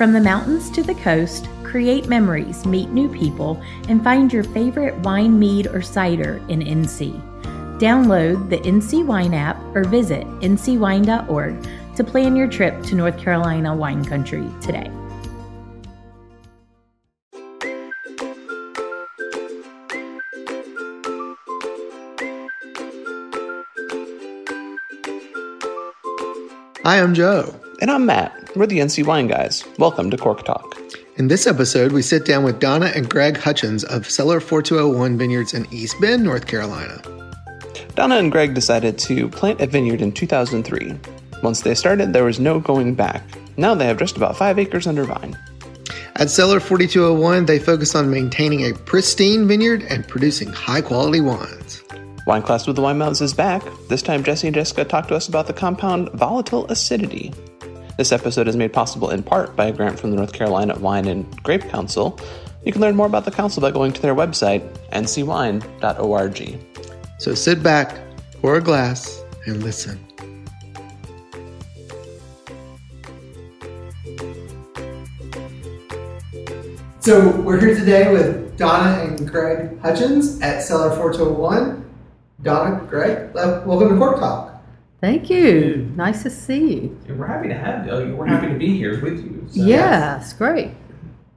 From the mountains to the coast, create memories, meet new people, and find your favorite wine, mead, or cider in NC. Download the NC Wine app or visit ncwine.org to plan your trip to North Carolina wine country today. Hi, I'm Joe. And I'm Matt. We're the NC Wine Guys. Welcome to Cork Talk. In this episode, we sit down with Donna and Greg Hutchins of Cellar 4201 Vineyards in East Bend, North Carolina. Donna and Greg decided to plant a vineyard in 2003. Once they started, there was no going back. Now they have just about five acres under vine. At Cellar 4201, they focus on maintaining a pristine vineyard and producing high quality wines. Wine Class with the Wine Mouths is back. This time, Jesse and Jessica talk to us about the compound volatile acidity. This episode is made possible in part by a grant from the North Carolina Wine and Grape Council. You can learn more about the council by going to their website, ncwine.org. So sit back, pour a glass, and listen. So we're here today with Donna and Greg Hutchins at Cellar 4201. Donna, Greg, welcome to Cork Talk. Thank you. Nice to see you. We're happy to have you. We're happy to be here with you. So, it's great.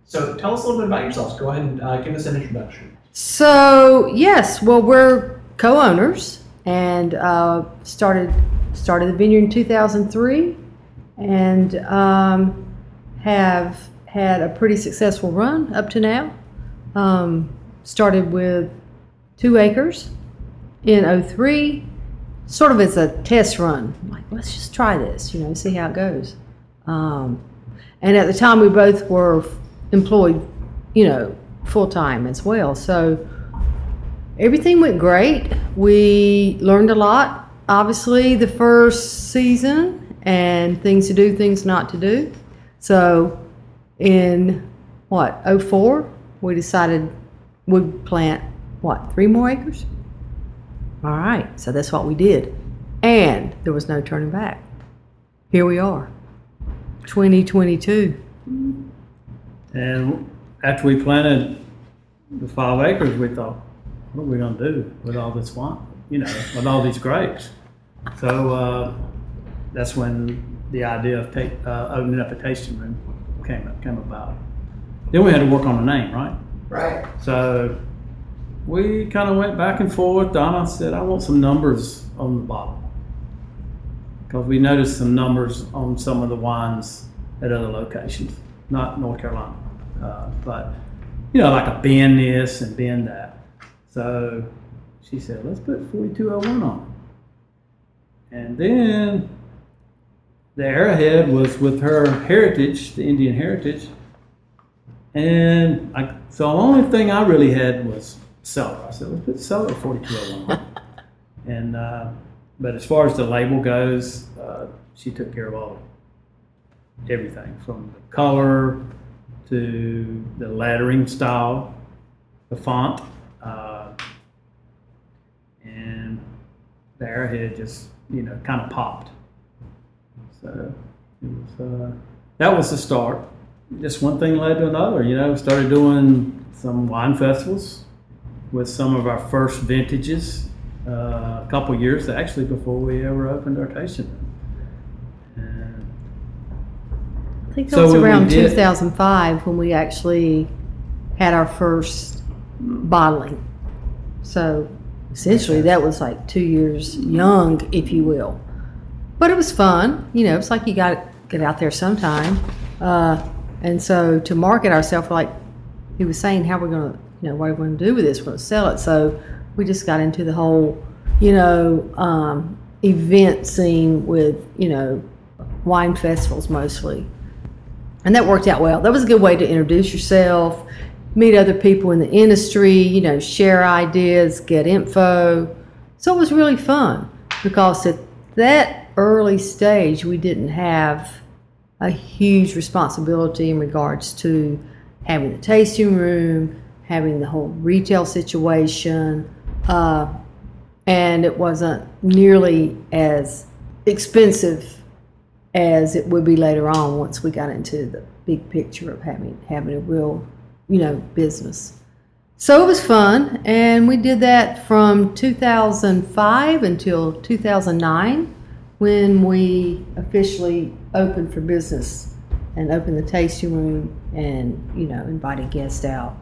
So tell us a little bit about yourselves. Go ahead and uh, give us an introduction. So yes, well we're co-owners and uh, started started the vineyard in 2003 and um, have had a pretty successful run up to now. Um, started with two acres in 03, sort of as a test run. Like, let's just try this, you know, see how it goes. Um, and at the time, we both were employed, you know, full time as well. So everything went great. We learned a lot, obviously, the first season, and things to do, things not to do. So in what, 04, we decided we'd plant, what, three more acres? All right, so that's what we did. And there was no turning back. Here we are, 2022. And after we planted the five acres, we thought, what are we going to do with all this wine? You know, with all these grapes. So uh, that's when the idea of take, uh, opening up a tasting room came came about. Then we had to work on a name, right? Right. So we kind of went back and forth. Donna said, I want some numbers on the bottle. Because we noticed some numbers on some of the wines at other locations, not North Carolina. Uh, but, you know, like a bend this and bend that. So she said, let's put 4201 on. And then the arrowhead was with her heritage, the Indian heritage. And I, so the only thing I really had was cellar. I said, let's put cellar 4201. and, uh, but as far as the label goes, uh, she took care of all everything from the color to the lettering style, the font, uh, and the arrowhead just, you know, kind of popped. So it was, uh, that was the start. Just one thing led to another. You know, started doing some wine festivals with some of our first vintages uh, a couple years actually before we ever opened our tasting room. I think that So was around did- 2005 when we actually had our first bottling. So essentially, that was like two years young, if you will. But it was fun. You know, it's like you got to get out there sometime. Uh, and so to market ourselves, like he was saying, how we're going to, you know, what are we going to do with this? We're going to sell it. So we just got into the whole, you know, um, event scene with, you know, wine festivals mostly. And that worked out well. That was a good way to introduce yourself, meet other people in the industry, you know, share ideas, get info. So it was really fun because at that early stage, we didn't have a huge responsibility in regards to having the tasting room, having the whole retail situation, uh, and it wasn't nearly as expensive as it would be later on once we got into the big picture of having having a real, you know, business. So it was fun, and we did that from 2005 until 2009 when we officially opened for business and opened the tasting room and, you know, invited guests out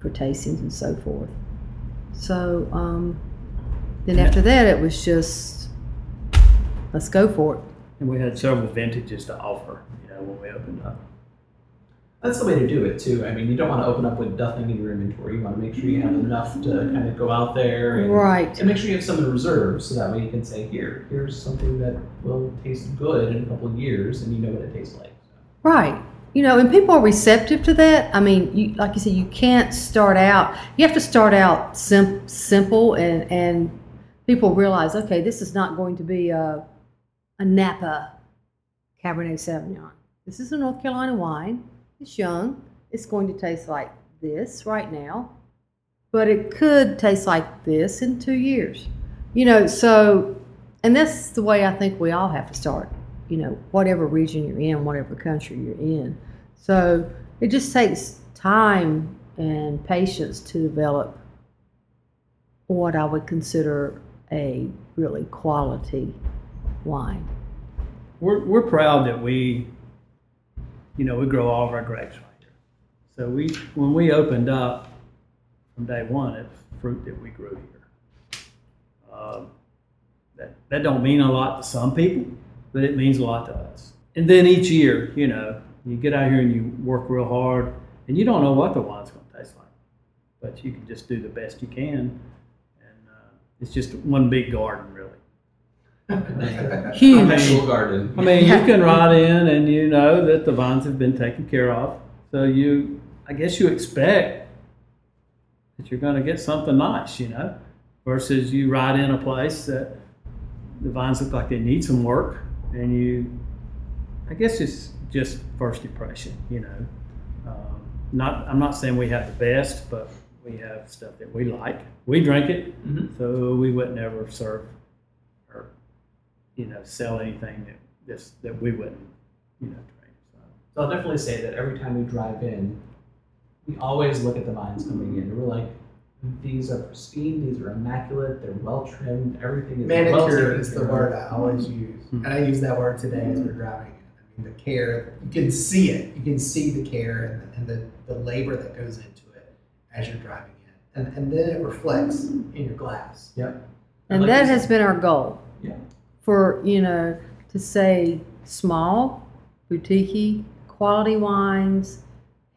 for tastings and so forth. So um, then after that, it was just, let's go for it. And we had several vintages to offer, you know, when we opened up. That's the way to do it too. I mean, you don't want to open up with nothing in your inventory. You want to make sure you have enough to kind of go out there and, Right. and make sure you have some in reserve, so that way you can say, "Here, here's something that will taste good in a couple of years," and you know what it tastes like. Right. You know, and people are receptive to that. I mean, you, like you said, you can't start out. You have to start out sim- simple, and and people realize, okay, this is not going to be a a Napa Cabernet Sauvignon. This is a North Carolina wine. It's young. It's going to taste like this right now, but it could taste like this in two years. You know, so, and that's the way I think we all have to start you know, whatever region you're in, whatever country you're in. So it just takes time and patience to develop what I would consider a really quality wine. We're, we're proud that we, you know, we grow all of our grapes right here. So we, when we opened up from day one, it's fruit that we grew here. Um, that, that don't mean a lot to some people, but it means a lot to us. And then each year, you know, you get out here and you work real hard, and you don't know what the wine's going to taste like, but you can just do the best you can, and uh, it's just one big garden, really. Huge. Vegetable garden. I mean, you can ride in and you know that the vines have been taken care of, so you, I guess you expect that you're going to get something nice, you know, versus you ride in a place that the vines look like they need some work, and you, I guess it's just first impression, you know. Um, not, I'm not saying we have the best, but we have stuff that we like. We drink it, Mhm. so we would never serve or, you know, sell anything that this that we wouldn't, you know, drink. So. So I'll definitely say that every time we drive in, we always look at the vines coming in. and We're like, these are pristine, these are immaculate, they're well trimmed, everything is well Manicure taken is the care word of. I always use, Mhm. and I use that word today as we're driving. I mean, the care you can see it. You can see the care and, and the, the labor that goes into it as you're driving in, and and then it reflects in your glass. Yep. And Like that has been our goal. Yeah. For, you know, to say small, boutique, quality wines,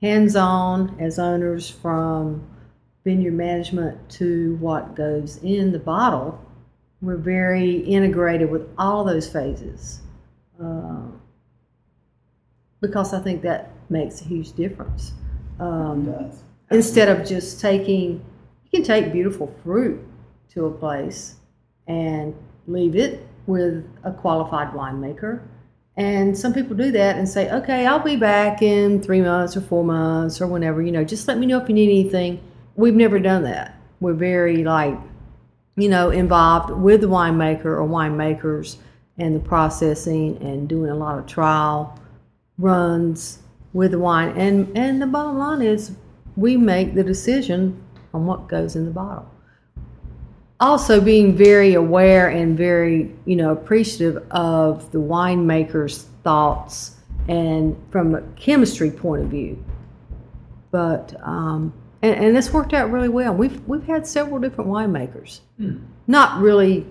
hands on as owners from vineyard management to what goes in the bottle. We're very integrated with all those phases. Uh, because I think that makes a huge difference. Um, It does. instead of just taking you can take beautiful fruit to a place and leave it with a qualified winemaker and some people do that and say okay i'll be back in three months or four months or whenever you know just let me know if you need anything we've never done that we're very like you know involved with the winemaker or winemakers and the processing and doing a lot of trial runs with the wine and and the bottom line is we make the decision on what goes in the bottle. Also, being very aware and very, you know, appreciative of the winemaker's thoughts and from a chemistry point of view. But um, and, and it's worked out really well. We've we've had several different winemakers. Hmm. Not really.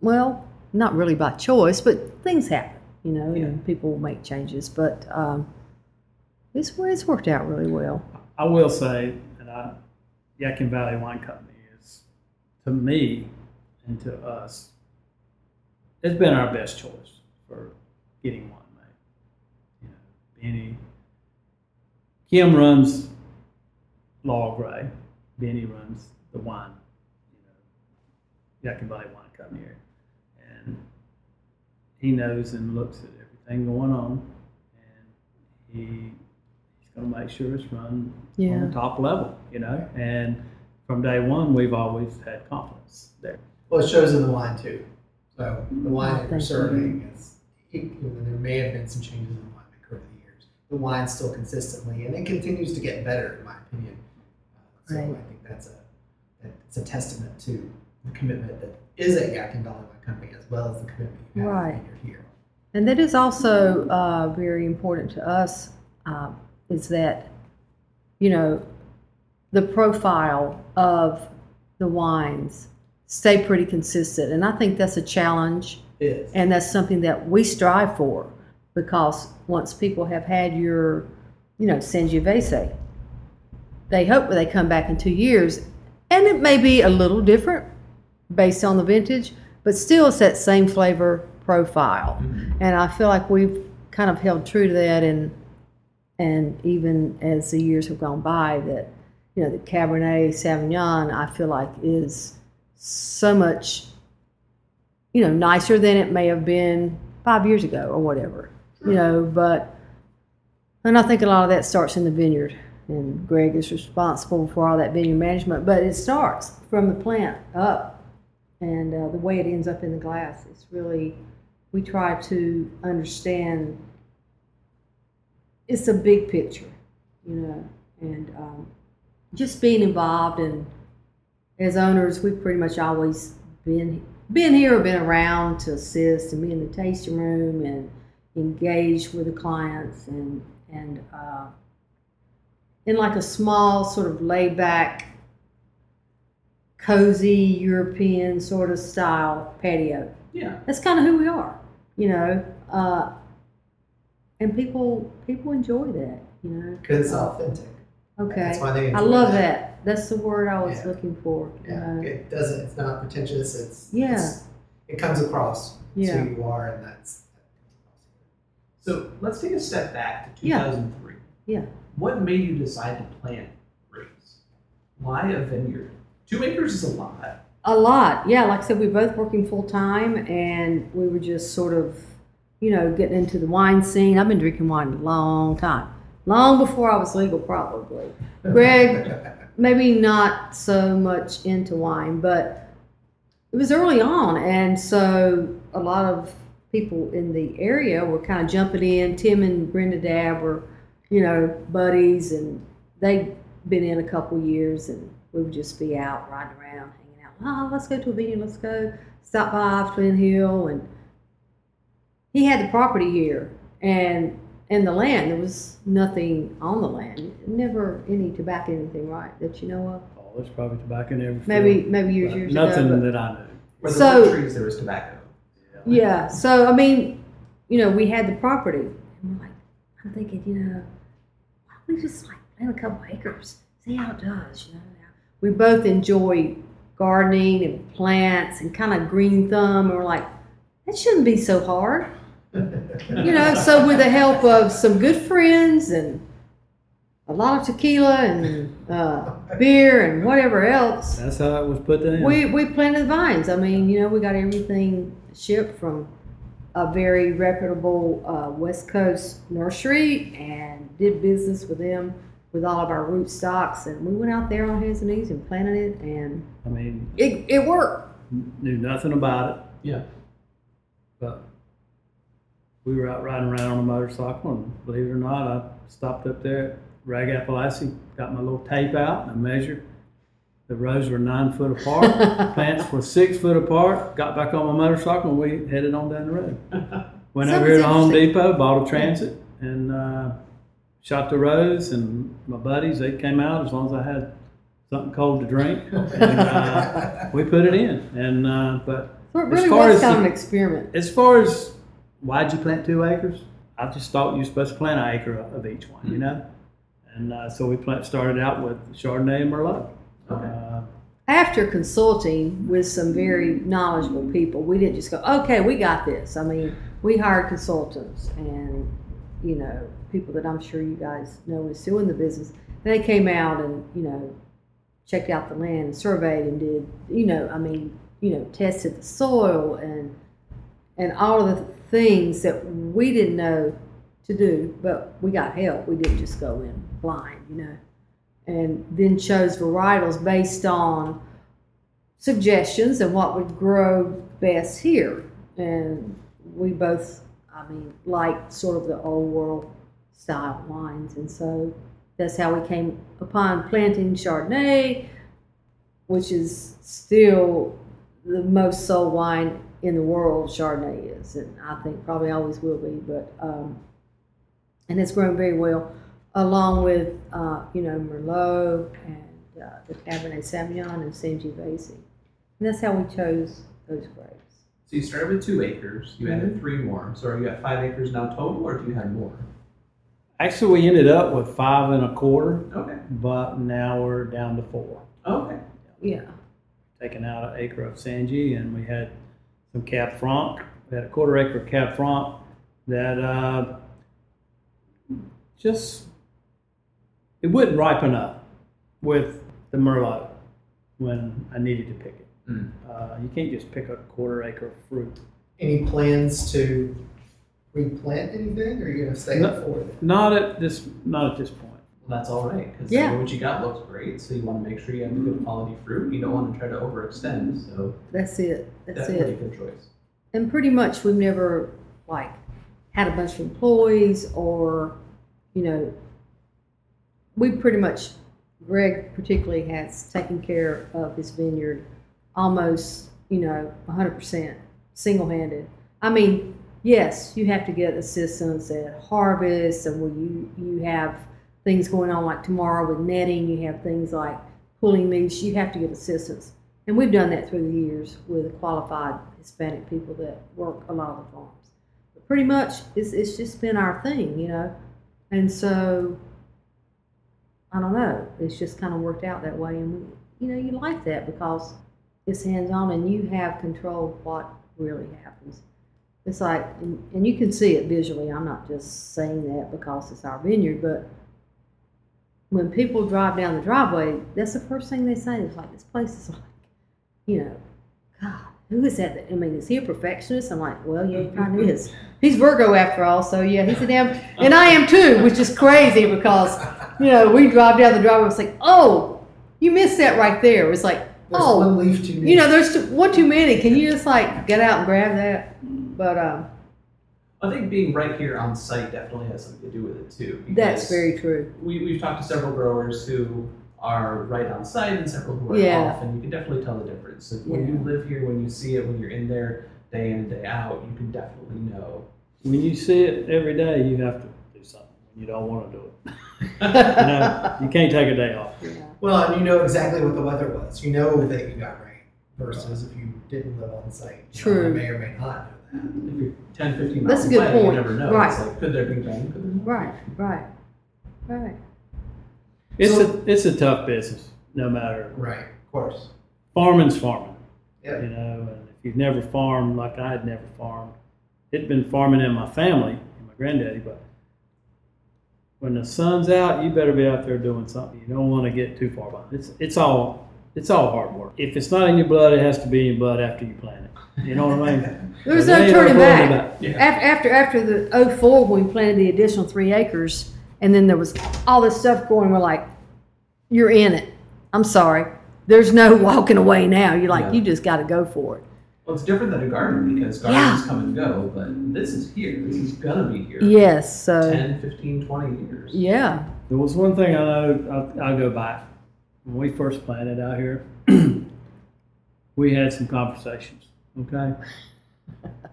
Well, not really by choice, but things happen, you know, Yeah. and people make changes. But um, it's it's worked out really well. I will say that I, Yadkin Valley Wine Company is, to me and to us, it's been our best choice for getting wine made. You know, Benny, Kim runs Laurel Gray, Benny runs the wine, you know, Yadkin Valley Wine Company here. And he knows and looks at everything going on, and he he's going to make sure it's run Yeah. on the top level, you know. And from day one, we've always had confidence there. Well, it shows in the wine too. So the wine that Thank we're serving is, it- there may have been some changes in the winemaker over the years. The wine's still consistently, and it continues to get better, in my opinion. Uh, So I think that's a, it's a testament to the commitment that is at Yadkin Valley Wine Company as well as the commitment you have Right. when you're here. And that is also uh, very important to us, um, is that, you know, the profile of the wines stay pretty consistent. And I think that's a challenge, and that's something that we strive for, because once people have had your, you know, Sangiovese, they hope they come back in two years, and it may be a little different based on the vintage, but still it's that same flavor profile. Mm-hmm. And I feel like we've kind of held true to that, and and even as the years have gone by, that you know the Cabernet Sauvignon, I feel like is so much you know nicer than it may have been five years ago or whatever. You know, but and I think a lot of that starts in the vineyard, and Greg is responsible for all that vineyard management. But it starts from the plant up, and uh, the way it ends up in the glass. It's really we try to understand. It's a big picture, you know, and um, just being involved and as owners, we've pretty much always been been here or been around to assist and be in the tasting room and engage with the clients and and uh, in like a small sort of laid back cozy european sort of style patio Yeah. that's kind of who we are you know uh, and people people enjoy that you know Because it's authentic. okay That's why they i love that that's the word i was Yeah. looking for Yeah, know? it doesn't, it's not pretentious, it's. Yeah. it's- It comes across. Yeah. who you are and that's. So let's take a step back to Yeah. 2003. Yeah. What made you decide to plant grapes? Why a vineyard? Two acres is a lot. A lot, yeah. Like I said, we were both working full time, and we were just sort of, you know, getting into the wine scene. I've been drinking wine a long time, long before I was legal, probably. Greg, maybe not so much into wine, but it was early on, and so a lot of people in the area were kind of jumping in. Tim and Brenda Dab were, you know, buddies, and they'd been in a couple years, and we would just be out riding around, hanging out. Oh, let's go to a vineyard. Let's go stop by Twin Hill, and he had the property here, and and the land. There was nothing on the land. Never any tobacco, anything, right? That you know of. Oh, there's probably tobacco in every Maybe field, maybe years but years Nothing ago. that I know. Where there So- were trees, there was tobacco. Yeah. So I mean, you know, we had the property, and we're like, I'm thinking, you know, why don't we just like plant a couple acres, see how it does, you know? We both enjoy gardening and plants and kind of green thumb, and we're like, that shouldn't be so hard, you know. So with the help of some good friends and a lot of tequila and uh, beer and whatever else, That's how it was put in. we we planted vines. I mean, you know, we got everything shipped from a very reputable uh, West Coast nursery and did business with them with all of our root stocks. And we went out there on hands and knees and planted it, and I mean, it, it worked. knew nothing about it. Yeah. But we were out riding around on a motorcycle, and believe it or not, I stopped up there at RagApple Lassie, got my little tape out, and I measured. The rows were nine foot apart, plants were six foot apart. Got back on my motorcycle, and we headed on down the road. Went over here to Home. Depot, bought a transit, and uh, shot the rows. And my buddies, they came out as long as I had something cold to drink. And, uh, we put it in, and uh, but So it As far was as kind of an experiment. as far as why'd you plant two acres, I just thought you were supposed to plant an acre of each one, you know. And uh, so we plant, started out with Chardonnay and Merlot. Okay. Uh, After consulting with some very knowledgeable people, we didn't just go, okay, we got this. I mean, we hired consultants and, you know, people that I'm sure you guys know is still in the business. They came out and, you know, checked out the land, and surveyed and did, you know, I mean, you know, tested the soil and and all of the things that we didn't know to do, but we got help. We didn't just go in blind, you know and then chose varietals based on suggestions and what would grow best here. And we both, I mean, like sort of the old world style wines. And so that's how we came upon planting Chardonnay, which is still the most sold wine in the world. Chardonnay is, and I think probably always will be. But um, and it's grown very well, along with uh, you know Merlot and uh, the Cabernet Sauvignon and Sangiovese. And that's how we chose those grapes. So you started with two acres, you added three more. So are you at five acres now total, or do you have more? Actually, we ended up with five and a quarter, Okay. but now we're down to four. Okay. Yeah. Taking out an acre of Sanji, and we had some Cab Franc. We had a quarter acre of Cab Franc that uh, just it wouldn't ripen up with the Merlot when I needed to pick it. Mm. Uh, you can't just pick a quarter acre of fruit. Any plans to replant anything, or are you gonna stay No. at four then? Not at this, not at this point. Well, that's all right because Yeah. what you got looks great. So you want to make sure you have a good quality fruit. You don't want to try to overextend. So That's it. That's definitely it. a good choice. And pretty much we've never like had a bunch of employees or, you know, we pretty much, Greg particularly has taken care of his vineyard almost, you know, 100% single handed. I mean, yes, you have to get assistance at harvest and when you, you have things going on like tomorrow with netting, you have things like pulling leaves, you have to get assistance. And we've done that through the years with qualified Hispanic people that work a lot of the farms. But pretty much, it's, it's just been our thing, you know? And so, I don't know, it's just kind of worked out that way. And, we, you know, you like that because it's hands on and you have control of what really happens. It's like, and, and you can see it visually. I'm not just saying that because it's our vineyard, but when people drive down the driveway, that's the first thing they say. It's like, this place is like, you know, God, who is that? that- I mean, is he a perfectionist? I'm like, well, yeah, he mm-hmm. kind of is. He's Virgo after all, so yeah, he's a damn, and I am too, which is crazy because, you know, we drive down the driveway, it's like, oh, you missed that right there. It's like, There's oh, one leaf too many. you know, there's too, one too many. Can you just like get out and grab that? But um, I think being right here on site definitely has something to do with it too. that's very true. We, we've talked to several growers who are right on site and several who are Yeah. off, and you can definitely tell the difference. So when you live here, when you see it, when you're in there day in and day out, you can definitely know. When you see it every day, you have to do something. You don't want to do it, you know, you can't take a day off. Yeah. Well, and you know exactly what the weather was. You know that you got rain versus if you didn't live on site. You know, True. you may or may not know that. If you're 10, 15 miles That's a good away, point. you never know. Right. It's like, could there be rain? Could there not? Right, right, right. It's So- a it's a tough business, no matter. Right, of course. Farming's farming. Yeah. You know, and if you've never farmed like I had never farmed, it'd been farming in my family, and my granddaddy, but when the sun's out, you better be out there doing something. You don't want to get too far behind. It's it's all it's all hard work. If it's not in your blood, it has to be in your blood after you plant it. You know what I mean? There's no turning pulling back. Yeah. After, after after the 04, when we planted the additional three acres, and then there was all this stuff going, we're like, you're in it. I'm sorry. There's no walking away now. You're like, Yeah. you just got to go for it. Well, it's different than a garden because gardens come and go, but this is here. This is gonna be here. Yes. So 10, 15, 20 years. yeah. There was one thing I know, I'll, I'll go back. When we first planted out here, we had some conversations, okay?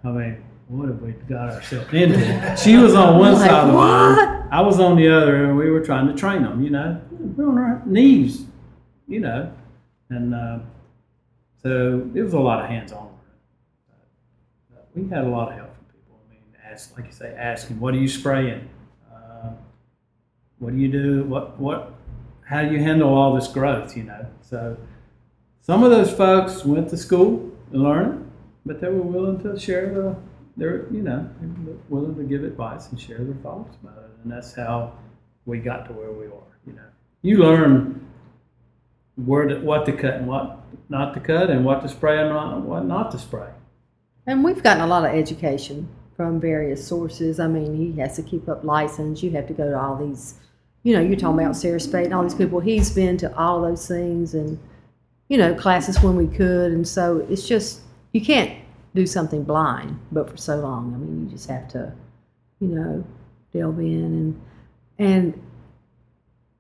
I mean, what have we got ourselves into? She was on one Like, side of the what? I was on the other, and we were trying to train them, you know? We're on our knees, you know? And uh, so it was a lot of hands-on. But we had a lot of help from people. I mean, ask, like you say, asking, what are you spraying? Uh, what do you do? What what? How do you handle all this growth? You know. So some of those folks went to school and learned, but they were willing to share the their you know willing to give advice and share their thoughts about it, and that's how we got to where we are. You know, you learn where to, what to cut and what not to cut, and what to spray and what not to spray. And we've gotten a lot of education from various sources. I mean, he has to keep up license. You have to go to all these, you know, you're talking about Sara Spayd and all these people. He's been to all those things and, you know, classes when we could. And so it's just, you can't do something blind, but for so long. I mean, you just have to, you know, delve in and and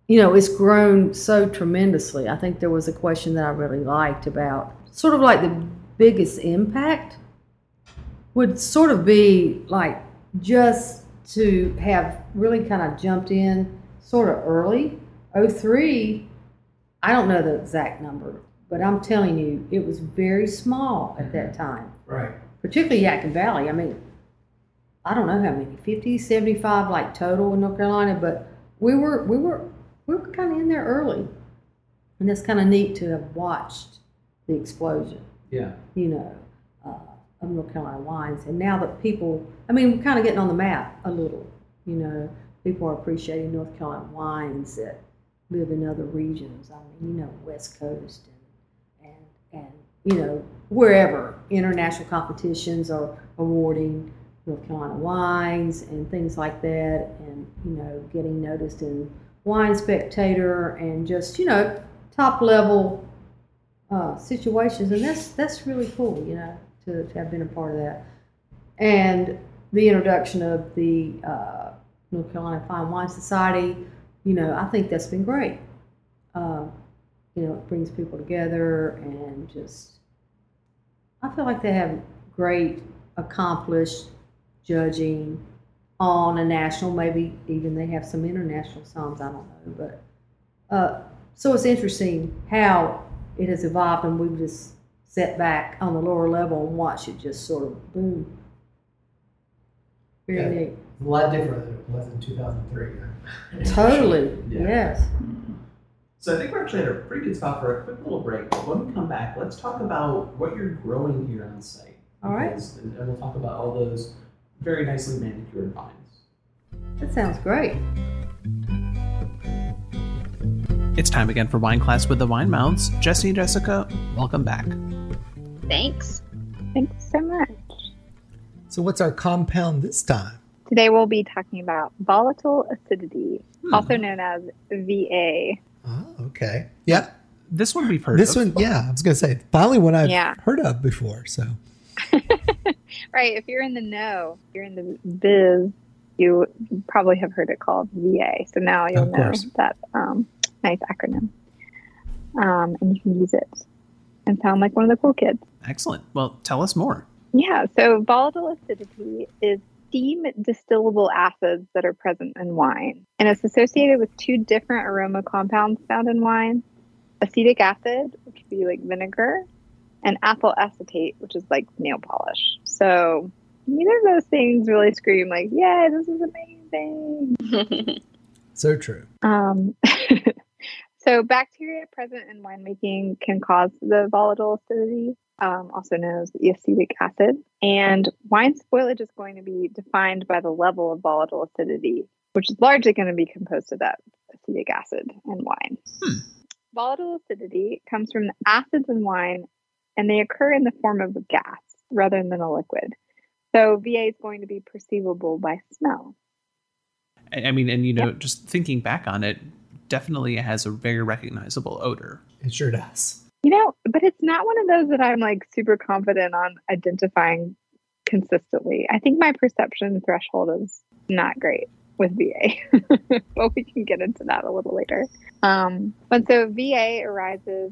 you know, it's grown so tremendously. I think there was a question that I really liked about sort of like the biggest impact would sort of be like just to have really kind of jumped in sort of early. 03, I don't know the exact number, but I'm telling you, it was very small at that mm-hmm. time, Right. particularly Yadkin Valley. I mean, I don't know how many, 50, 75 like total in North Carolina, but we were, we were, we were kind of in there early. And it's kind of neat to have watched the explosion Yeah. you know, of North Carolina wines. And now that people, I mean, we're kind of getting on the map a little, you know, people are appreciating North Carolina wines that live in other regions. I mean, you know, West Coast and, and, and you know, wherever international competitions are awarding North Carolina wines and things like that, and, you know, getting noticed in Wine Spectator and just, you know, top level uh, situations, and that's that's really cool, you know, to, to have been a part of that. And the introduction of the uh, North Carolina Fine Wine Society, you know, I think that's been great. Uh, you know, it brings people together and just, I feel like they have great, accomplished judging on a national, maybe even they have some international songs, I don't know, but uh, so it's interesting how it has evolved and we've just sat back on the lower level and watched it just sort of boom. Very Yeah. neat. It's a lot different than it was in 2003. Totally. Yeah. Yes. So I think we're actually at a pretty good spot for a quick little break. But when we come back, let's talk about what you're growing here on site. All right. And and we'll talk about all those very nicely manicured vines. That sounds great. It's time again for Wine Class with the Wine Mouths. Jesse and Jessica, welcome back. Thanks. Thanks so much. So, what's our compound this time? Today we'll be talking about volatile acidity, Hmm. also known as VA. Oh, okay. Yeah. This one we've heard This of. one, yeah, I was going to say, finally one I've Yeah. heard of before. So, right, if you're in the know, you're in the biz, you probably have heard it called VA. So now you'll Of know course. that um, nice acronym. Um, and you can use it and sound like one of the cool kids. Excellent. Well, tell us more. Yeah, so volatile acidity is steam distillable acids that are present in wine. And it's associated with two different aroma compounds found in wine acetic acid, which would be like vinegar, and ethyl acetate, which is like nail polish. So neither of those things really scream like, yeah, this is amazing. so true. Um, so bacteria present in winemaking can cause the volatile acidity, um, also known as the acetic acid. And wine spoilage is going to be defined by the level of volatile acidity, which is largely going to be composed of that acetic acid in wine. Hmm. Volatile acidity comes from the acids in wine, and they occur in the form of a gas rather than a liquid. So VA is going to be perceivable by smell. I I mean, and you know, just thinking back on it, definitely has a very recognizable odor. It sure does. You know, but it's not one of those that I'm like super confident on identifying consistently. I think my perception threshold is not great with VA, but we can get into that a little later. Um, but so VA arises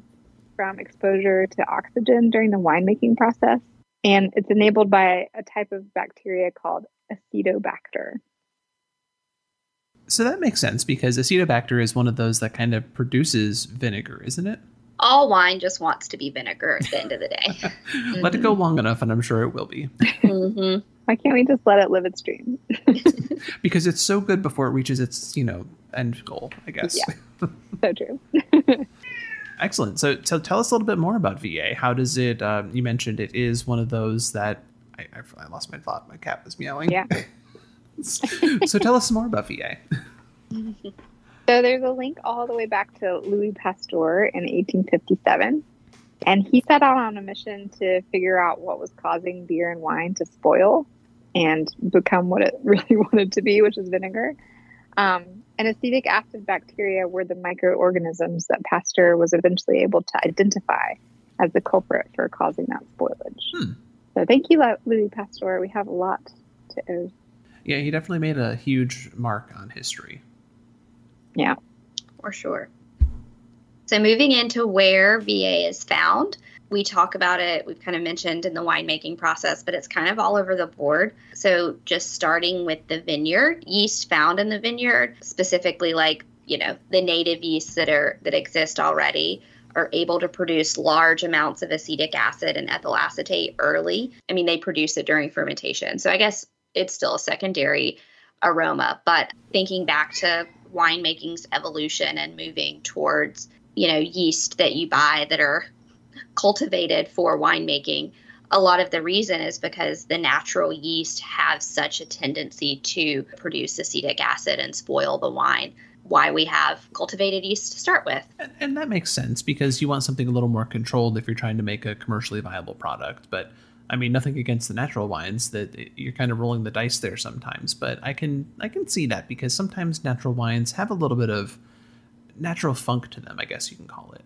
from exposure to oxygen during the winemaking process, and it's enabled by a type of bacteria called acetobacter. So that makes sense because Acetobacter is one of those that kind of produces vinegar, isn't it? All wine just wants to be vinegar at the end of the day. Let it go long enough, and I'm sure it will be. hmm Why can't we just let it live its dream? Because it's so good before it reaches its, you know, end goal, I guess. Yeah. So true. Excellent. So, so tell us a little bit more about VA. How does it? Um, you mentioned it is one of those that I, I, I lost my thought. My cat was meowing. Yeah. So tell us some more about VA. So there's a link all the way back to Louis Pasteur in 1857. And he set out on a mission to figure out what was causing beer and wine to spoil and become what it really wanted to be, which is vinegar. Um, and acetic acid bacteria were the microorganisms that Pasteur was eventually able to identify as the culprit for causing that spoilage. Hmm. So thank you, Louis Pasteur. We have a lot to owe. Yeah, he definitely made a huge mark on history. Yeah. For sure. So moving into where VA is found, we talk about it, we've kind of mentioned in the winemaking process, but it's kind of all over the board. So just starting with the vineyard, yeast found in the vineyard, specifically like, you know, the native yeasts that are that exist already are able to produce large amounts of acetic acid and ethyl acetate early. I mean, they produce it during fermentation. So I guess it's still a secondary aroma, but thinking back to winemaking's evolution and moving towards you know yeast that you buy that are cultivated for winemaking a lot of the reason is because the natural yeast have such a tendency to produce acetic acid and spoil the wine. Why we have cultivated yeast to start with. And, and that makes sense because you want something a little more controlled if you're trying to make a commercially viable product. But I mean, nothing against the natural wines that you're kind of rolling the dice there sometimes. But I can I can see that because sometimes natural wines have a little bit of natural funk to them. I guess you can call it.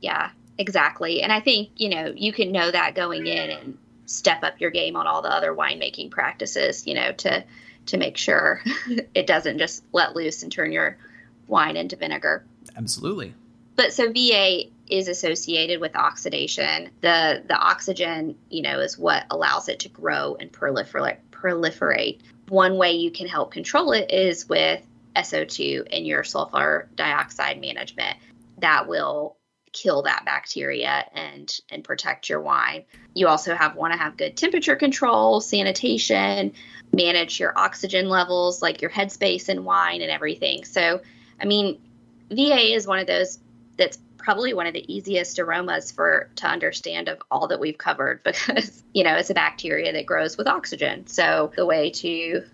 yeah exactly and i think you know you can know that going in and step up your game on all the other winemaking practices you know to to make sure it doesn't just let loose and turn your wine into vinegar Absolutely. but so VA is associated with oxidation. The the oxygen, you know, is what allows it to grow and proliferate. Proliferate. One way you can help control it is with SO2 in your sulfur dioxide management. That will kill that bacteria and and protect your wine. You also have want to have good temperature control, sanitation, manage your oxygen levels, like your headspace in wine and everything. So, I mean, VA is one of those that's probably one of the easiest aromas for to understand of all that we've covered because you know it's a bacteria that grows with oxygen. So the way to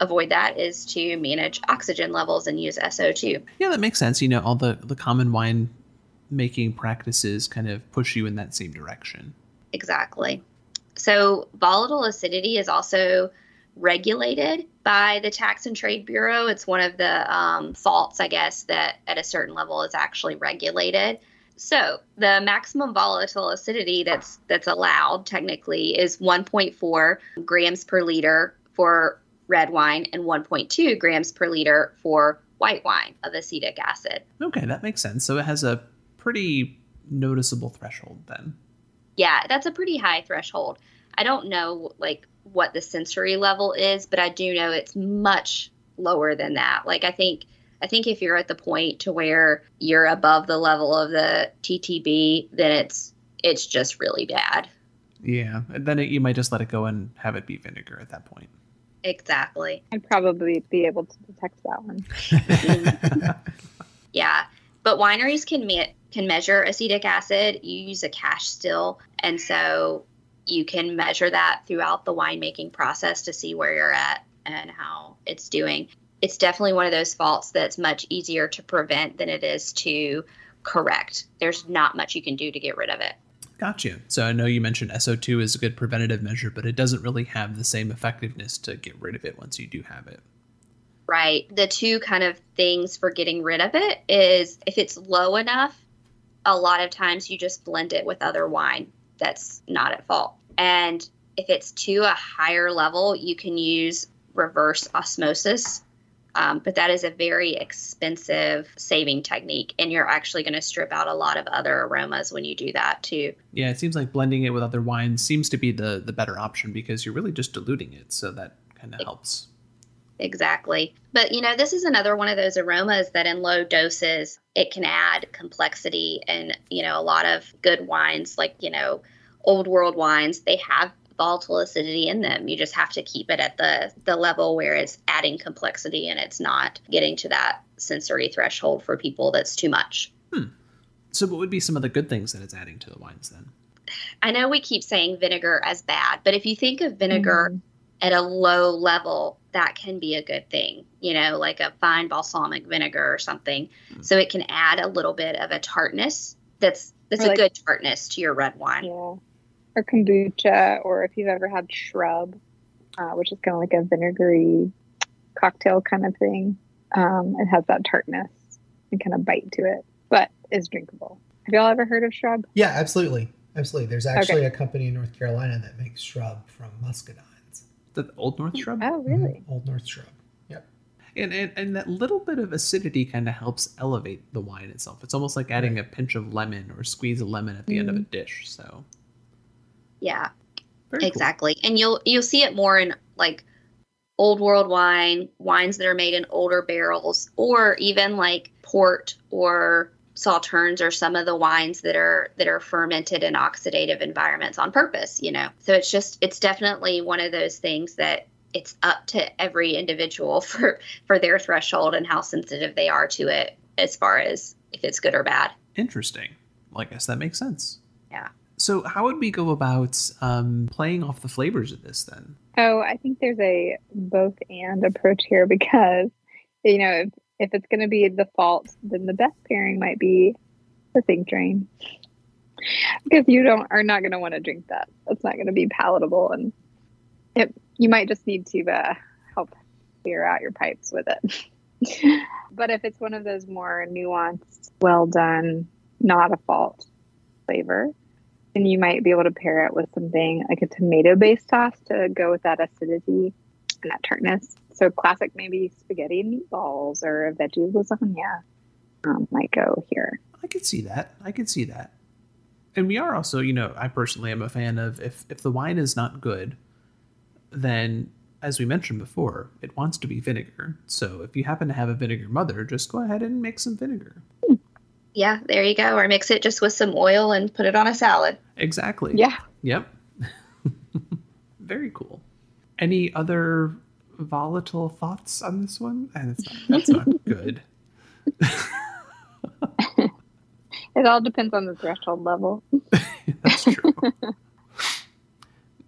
avoid that is to manage oxygen levels and use SO2. Yeah, that makes sense. You know, all the the common wine making practices kind of push you in that same direction. Exactly. So volatile acidity is also regulated by the Tax and Trade Bureau. It's one of the um, faults, I guess, that at a certain level is actually regulated. So the maximum volatile acidity that's that's allowed technically is 1.4 grams per liter for red wine and 1.2 grams per liter for white wine of acetic acid. Okay, that makes sense. So it has a pretty noticeable threshold then. yeah that's a pretty high threshold i don't know like what the sensory level is but i do know it's much lower than that like i think i think if you're at the point to where you're above the level of the ttb then it's it's just really bad Yeah, and then it, you might just let it go and have it be vinegar at that point. exactly I'd probably be able to detect that one. Yeah, but wineries can me- can measure acetic acid. You use a cash still, and so you can measure that throughout the winemaking process to see where you're at and how it's doing. It's definitely one of those faults that's much easier to prevent than it is to correct. There's not much you can do to get rid of it. Gotcha. So I know you mentioned SO2 is a good preventative measure, but it doesn't really have the same effectiveness to get rid of it once you do have it. right? The two kind of things for getting rid of it is if it's low enough, a lot of times you just blend it with other wine that's not at fault. And if it's to a higher level, you can use reverse osmosis. Um, but that is a very expensive saving technique, and you're actually going to strip out a lot of other aromas when you do that too. Yeah, it seems like blending it with other wines seems to be the the better option because you're really just diluting it, so that kind of helps. Exactly. But you know, this is another one of those aromas that in low doses it can add complexity and you know, a lot of good wines like, you know, old world wines, they have volatile acidity in them. You just have to keep it at the the level where it's adding complexity and it's not getting to that sensory threshold for people that's too much. Hmm. So, what would be some of the good things that it's adding to the wines then? I know we keep saying vinegar as bad, but if you think of vinegar mm-hmm. at a low level, that can be a good thing, you know, like a fine balsamic vinegar or something. Hmm. So it can add a little bit of a tartness that's that's Or a like- good tartness to your red wine. Yeah. Or kombucha, or if you've ever had shrub, uh, which is kind of like a vinegary cocktail kind of thing. Um, it has that tartness and kind of bite to it, but is drinkable. Have y'all ever heard of shrub? Yeah, absolutely. Absolutely. There's actually a company in North Carolina that makes shrub from muscadines. The Old North Shrub. Oh, really? Mhm. Old North shrub. Yep. And, and and that little bit of acidity kind of helps elevate the wine itself. It's almost like adding a pinch of lemon or squeeze a lemon at the end of a dish. So Yeah, very cool. exactly. And you'll you'll see it more in like old world wine, wines that are made in older barrels, or even like port or sauternes or some of the wines that are that are fermented in oxidative environments on purpose, you know. So it's just it's definitely one of those things that it's up to every individual for for their threshold and how sensitive they are to it as far as if it's good or bad. Interesting. Well, I guess that makes sense. Yeah. So how would we go about um, playing off the flavors of this then? Oh, I think there's a both and approach here because, you know, if, if it's going to be the fault, then the best pairing might be the think drain. Because you don't are not going to want to drink that. That's not going to be palatable, and it, you might just need to uh, help clear out your pipes with it. but if it's one of those more nuanced, well done, not a fault flavor, then you might be able to pair it with something like a tomato based sauce to go with that acidity and that tartness. So classic maybe spaghetti and meatballs or a veggie lasagna um, might go here. I could see that. I could see that. And we are also, you know, I personally am a fan of if if the wine is not good, then as we mentioned before, it wants to be vinegar. So if you happen to have a vinegar mother, just go ahead and make some vinegar. Yeah, there you go. Or mix it just with some oil and put it on a salad. Exactly. Yeah. Yep. Very cool. Any other volatile thoughts on this one? Eh, and it's not, that's not good. It all depends on the threshold level. That's true.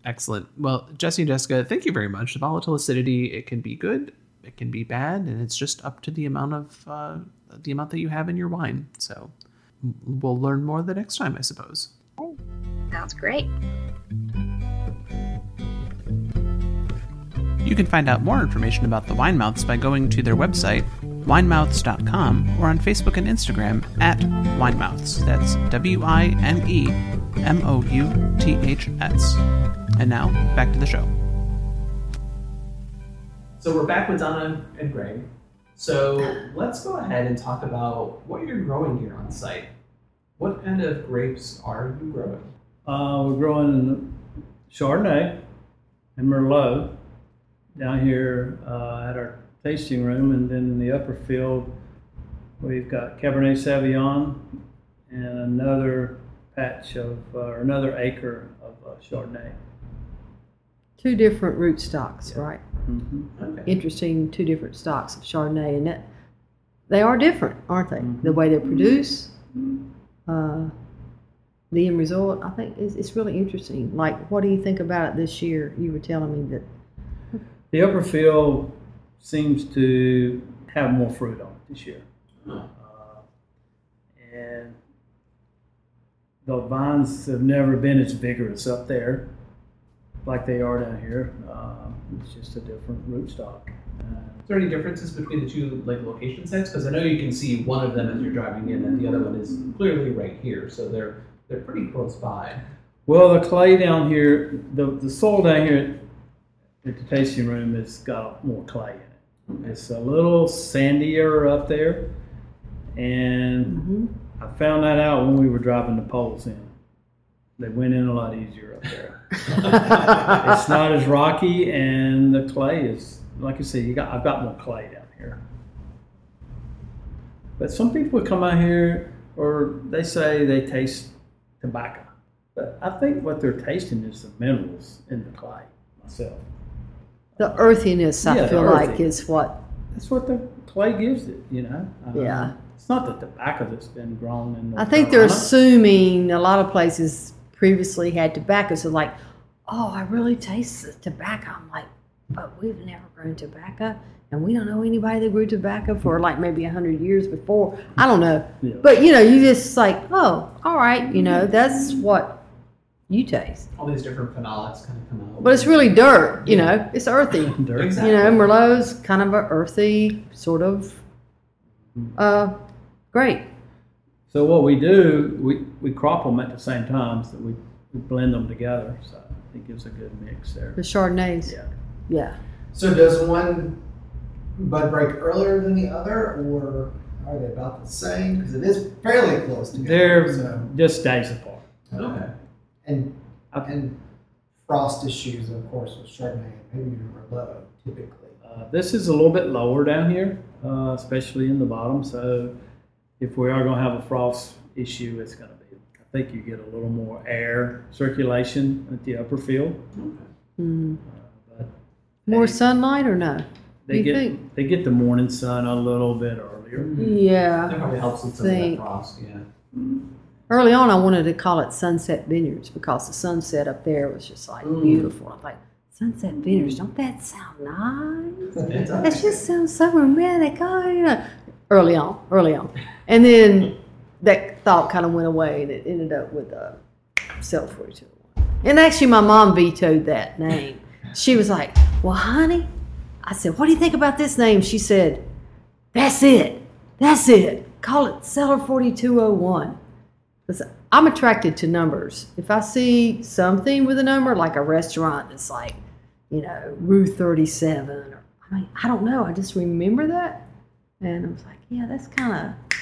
Excellent. Well, Jesse and Jessica, thank you very much. Volatile acidity, it can be good, it can be bad, and it's just up to the amount of uh, the amount that you have in your wine. So we'll learn more the next time, I suppose. Sounds great. You can find out more information about the Winemouths by going to their website, winemouths.com, or on Facebook and Instagram at Winemouths. That's W I N E M O U T H S. And now, back to the show. So we're back with Donna and Greg. So let's go ahead and talk about what you're growing here on site. What kind of grapes are you growing? Uh, we're growing Chardonnay and Merlot down here uh, at our tasting room, and then in the upper field, we've got Cabernet Sauvignon and another patch of, uh, or another acre of uh, Chardonnay. Two different root stocks, right? Hmm Okay. Interesting, two different stocks of Chardonnay, and that they are different, aren't they? Mhm. The way they're produced, uh, the end result, I think, is it's really interesting. Like, what do you think about it this year? You were telling me that. The upper field seems to have more fruit on it this year. Uh, and the vines have never been as vigorous up there like they are down here. Um, it's just a different rootstock. Uh, Is there any differences between the two like location sites? Because I know you can see one of them as you're driving in, and the other one is clearly right here. So they're they're pretty close by. well, the clay down here, the, the soil down here at the tasting room has got more clay in it. It's a little sandier up there. And Mhm. I found that out when we were driving the poles in. They went in a lot easier up there. it's not as rocky, and the clay is, like I said, you got I've got more clay down here. But some people come out here, or they say they taste tobacco, but I think what they're tasting is the minerals in the clay. Myself, The earthiness, I Yeah, feel like, is what. that's what the clay gives it. You know. Yeah. It's not the tobacco that's been grown in. The I North think they're assuming a lot of places previously had tobacco, so like, oh, I really taste the tobacco. I'm like, but we've never grown tobacco, and we don't know anybody that grew tobacco for like maybe a hundred years before. I don't know, Yeah. but you know, you just like, oh, all right, you know, that's what you taste. All these different phenolics kind of come out. But it's really dirt, you know, it's earthy. Dirt. Exactly. You know, Merlot's kind of a earthy sort of uh grape. So what we do, we, we crop them at the same time, so we, we blend them together, so it gives a good mix there. The Chardonnays. Yeah. Yeah. So does one bud break earlier than the other, or are they about the same? Because it is fairly close together. They're so, just days apart. Okay. and Okay. and frost issues, of course, with Chardonnay, maybe Merlot typically. Uh, this is a little bit lower down here, uh, especially in the bottom. So if we are going to have a frost issue, it's going to be, I think you get a little more air circulation at the upper field. Mm. Uh, but More they- sunlight or no? They you get think? they get the morning sun a little bit earlier. Yeah. That probably helps with some of Think. that frost, yeah. Early on, I wanted to call it Sunset Vineyards because the sunset up there was just like Mm. beautiful. I was like, Sunset Vineyards, don't that sound nice? It That just sounds so romantic. Oh, you know. Early on, early on. And then that thought kind of went away and it ended up with uh, Cell 42. And actually, my mom vetoed that name. She was like, Well, honey, I said, What do you think about this name? She said, That's it. That's it. Call it Cellar 4201. Because I'm attracted to numbers. If I see something with a number, like a restaurant that's like, you know, Rue 37, or I mean, I don't know. I just remember that. And I was like, yeah, that's kind of,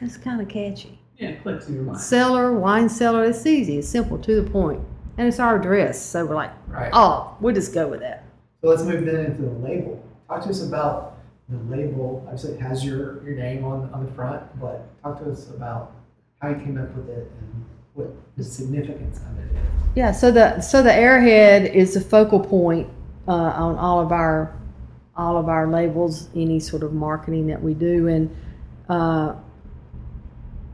that's kind of catchy. Yeah, it clicks in your mind. Cellar, wine cellar, it's easy. It's simple, to the point. And it's our address. So we're like, Right. oh, we'll just go with that. So let's move then into the label. Talk to us about the label. Obviously, it has your, your name on, on the front, but talk to us about how you came up with it and what the significance of it is. Yeah, so the so the arrowhead is the focal point uh, on all of our all of our labels, any sort of marketing that we do, and uh,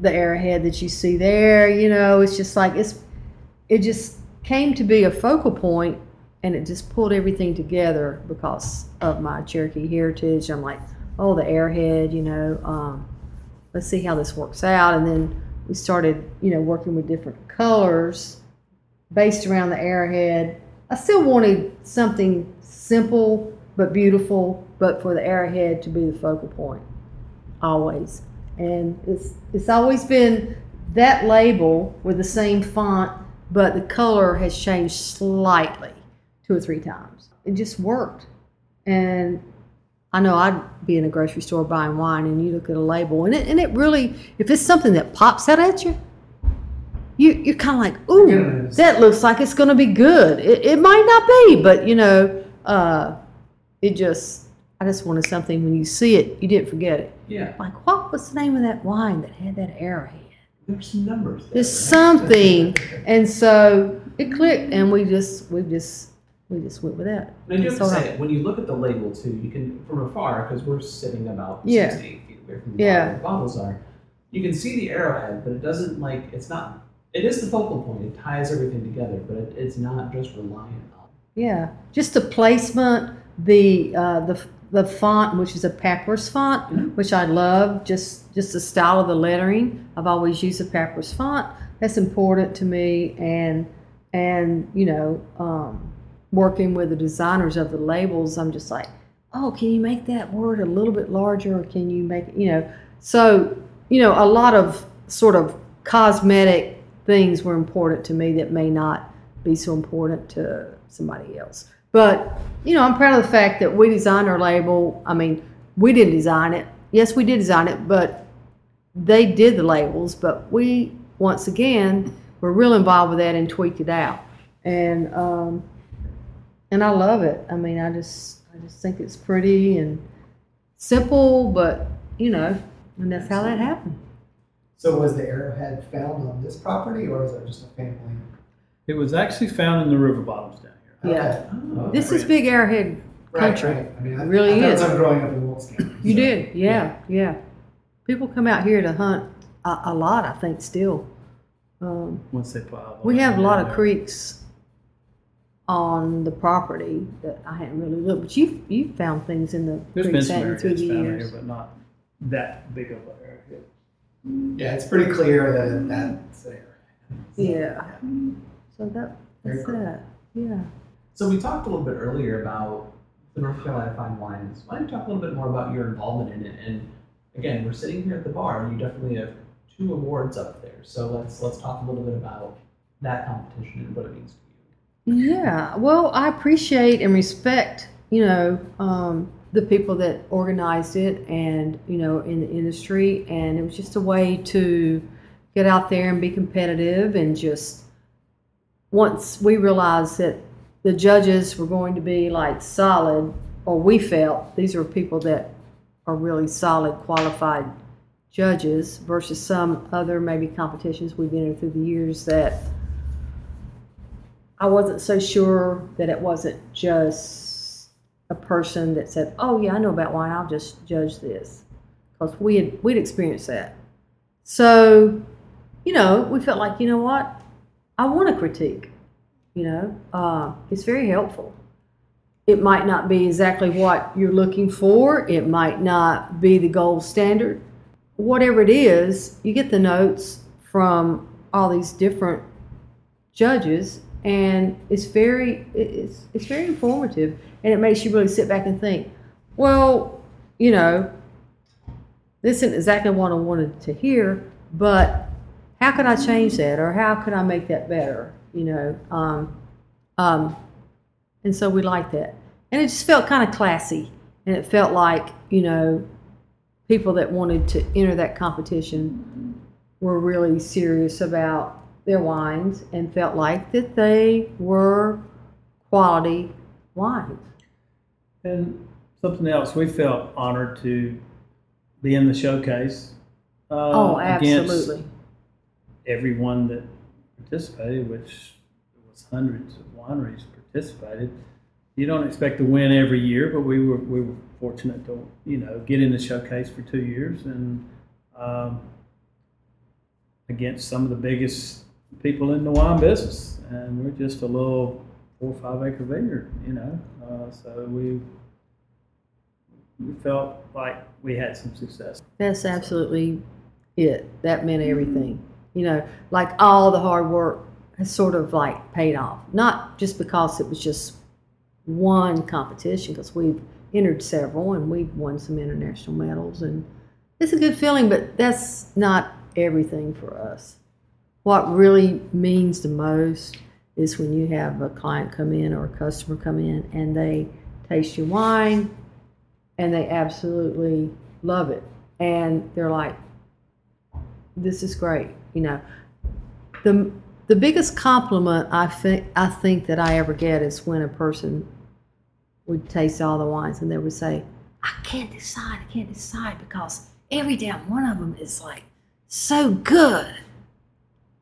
the arrowhead that you see there, you know, it's just like it's it just came to be a focal point, and it just pulled everything together because of my Cherokee heritage. I'm like, oh, the arrowhead, you know, um, let's see how this works out, and then we started, you know, working with different colors based around the arrowhead. I still wanted something simple but beautiful, but for the arrowhead to be the focal point, always. And it's it's always been that label with the same font, but the color has changed slightly two or three times. It just worked. And I know I'd be in a grocery store buying wine, and you look at a label, and it and it really, if it's something that pops out at you, you you're kind of like, ooh, Yes. that looks like it's going to be good. It, it might not be, but you know, uh, it just I just wanted something when you see it, you didn't forget it. Yeah, Like, what was the name of that wine that had that arrowhead? there's some numbers there. There's right? something, and so it clicked, and we just we just we just went with that. And I do have to say, right. when you look at the label too, you can from afar because we're sitting about Yeah. six to eight feet away from the Yeah. where the bottles are. You can see the arrowhead, but it doesn't like it's not. It is the focal point. It ties everything together, but it, it's not just reliant on. Yeah, just the placement, the uh, the the font, which is a papyrus font, Mhm. which I love. Just just the style of the lettering. I've always used a papyrus font. That's important to me, and and you know, um, working with the designers of the labels, I'm just like, oh, can you make that word a little bit larger, or can you make it, you know? So you know, a lot of sort of cosmetic things were important to me that may not be so important to somebody else. But, you know, I'm proud of the fact that we designed our label. I mean, we didn't design it. Yes, we did design it, but they did the labels. But we, once again, were real involved with that and tweaked it out. And, um, and I love it. I mean, I just, I just think it's pretty and simple, but, you know, and that's how that happened. So was the arrowhead found on this property, or is it just a family? It was actually found in the river bottoms down here. Yeah. Oh, This is Big Arrowhead Right, country. right. I mean, I, It really I thought is. I'm growing up in Wilkes County. You so- did, yeah, yeah. People come out here to hunt a, a lot, I think, still. Um, Once they plow. the we have a lot of there. creeks on the property that I hadn't really looked, but you you found things in the There's been creeks some hadn't you, areas through the found years. here, but not that big of an area. Yeah, it's pretty clear that that's there. So, Yeah. So that Very that's cool. that. Yeah. So we talked a little bit earlier about the North Carolina Fine Wines. Why don't you talk a little bit more about your involvement in it? And again, we're sitting here at the bar, and you definitely have two awards up there. So let's let's talk a little bit about that competition and what it means to you. Yeah, well, I appreciate and respect, you know, um, the people that organized it and, you know, in the industry. And it was just a way to get out there and be competitive. And just once we realized that the judges were going to be like solid, or we felt these are people that are really solid, qualified judges versus some other maybe competitions we've been in through the years that I wasn't so sure that it wasn't just a person that said, "Oh yeah, I know about wine. I'll just judge this," because we had we'd experienced that. So, you know, we felt like, you know what, I want to critique. You know, uh, it's very helpful. It might not be exactly what you're looking for. It might not be the gold standard. Whatever it is, you get the notes from all these different judges and it's very it's it's very informative and it makes you really sit back and think well you know this isn't exactly what i wanted to hear but how could i change that or how could i make that better you know um, um, and so we liked that and it just felt kind of classy and it felt like you know people that wanted to enter that competition were really serious about their wines and felt like that they were quality wines. And something else, we felt honored to be in the showcase. Uh, oh, absolutely. Everyone that participated, which was hundreds of wineries participated. You don't expect to win every year, but we were we were fortunate to you know get in the showcase for two years and um, against some of the biggest people in the wine business, and we're just a little four or five acre vineyard, you know. Uh, so we we felt like we had some success. That's absolutely it. That meant everything. You know, like all the hard work has sort of like paid off. Not just because it was just one competition, because we've entered several and we've won some international medals, and it's a good feeling. But that's not everything for us. What really means the most is when you have a client come in or a customer come in and they taste your wine and they absolutely love it. And they're like, this is great. You know, the, the biggest compliment I think, I think that I ever get is when a person would taste all the wines and they would say, I can't decide, I can't decide because every damn one of them is like so good.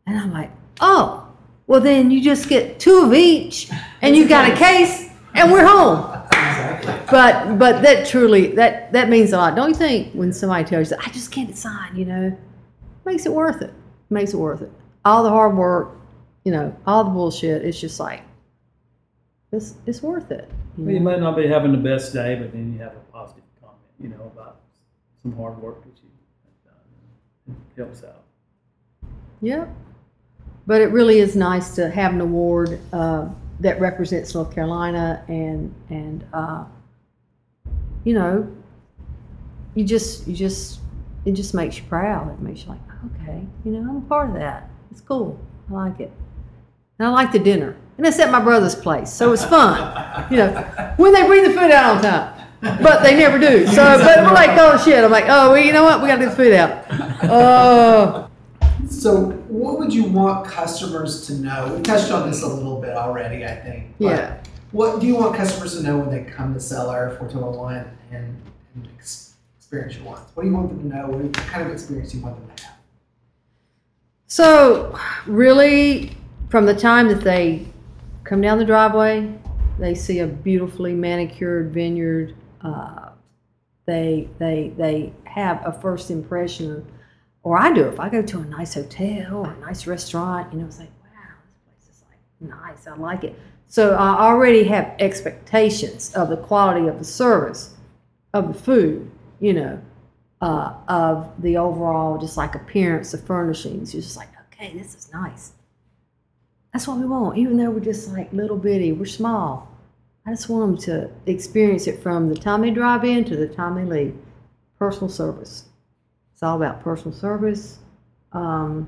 And I'm like, oh, well, then you just get two of each and you got a case and we're home. But but that truly that that means a lot. Don't you think when somebody tells you I just can't decide, you know, makes it worth it. Makes it worth it. All the hard work, you know, all the bullshit, it's just like it's it's worth it. You, Well, you might not be having the best day, but then you have a positive comment, you know, about some hard work that you have done. It helps out. Yep. But it really is nice to have an award uh, that represents North Carolina and and uh, you know, you just you just it just makes you proud. It makes you like, okay, you know, I'm a part of that. It's cool. I like it. And I like the dinner. And it's at my brother's place, so it's fun. You know, when they bring the food out on time. But they never do. So, but we're like, oh shit. I'm like, oh, well, you know what? We got to get the food out. Oh, So, what would you want customers to know? We touched on this a little bit already, I think. Yeah. What do you want customers to know when they come to Cellar 4201 and, and experience your wines? What do you want them to know? What kind of experience do you want them to have? So, really, from the time that they come down the driveway, they see a beautifully manicured vineyard. Uh, they they they have a first impression, or I do. If I go to a nice hotel or a nice restaurant, you know, it's like, wow, this place is like nice. I like it. So I already have expectations of the quality of the service, of the food, you know, uh, of the overall just like appearance of furnishings. You're just like, okay, this is nice. That's what we want, even though we're just like little bitty, we're small. I just want them to experience it from the time they drive in to the time they leave. Personal service. It's all about personal service, um,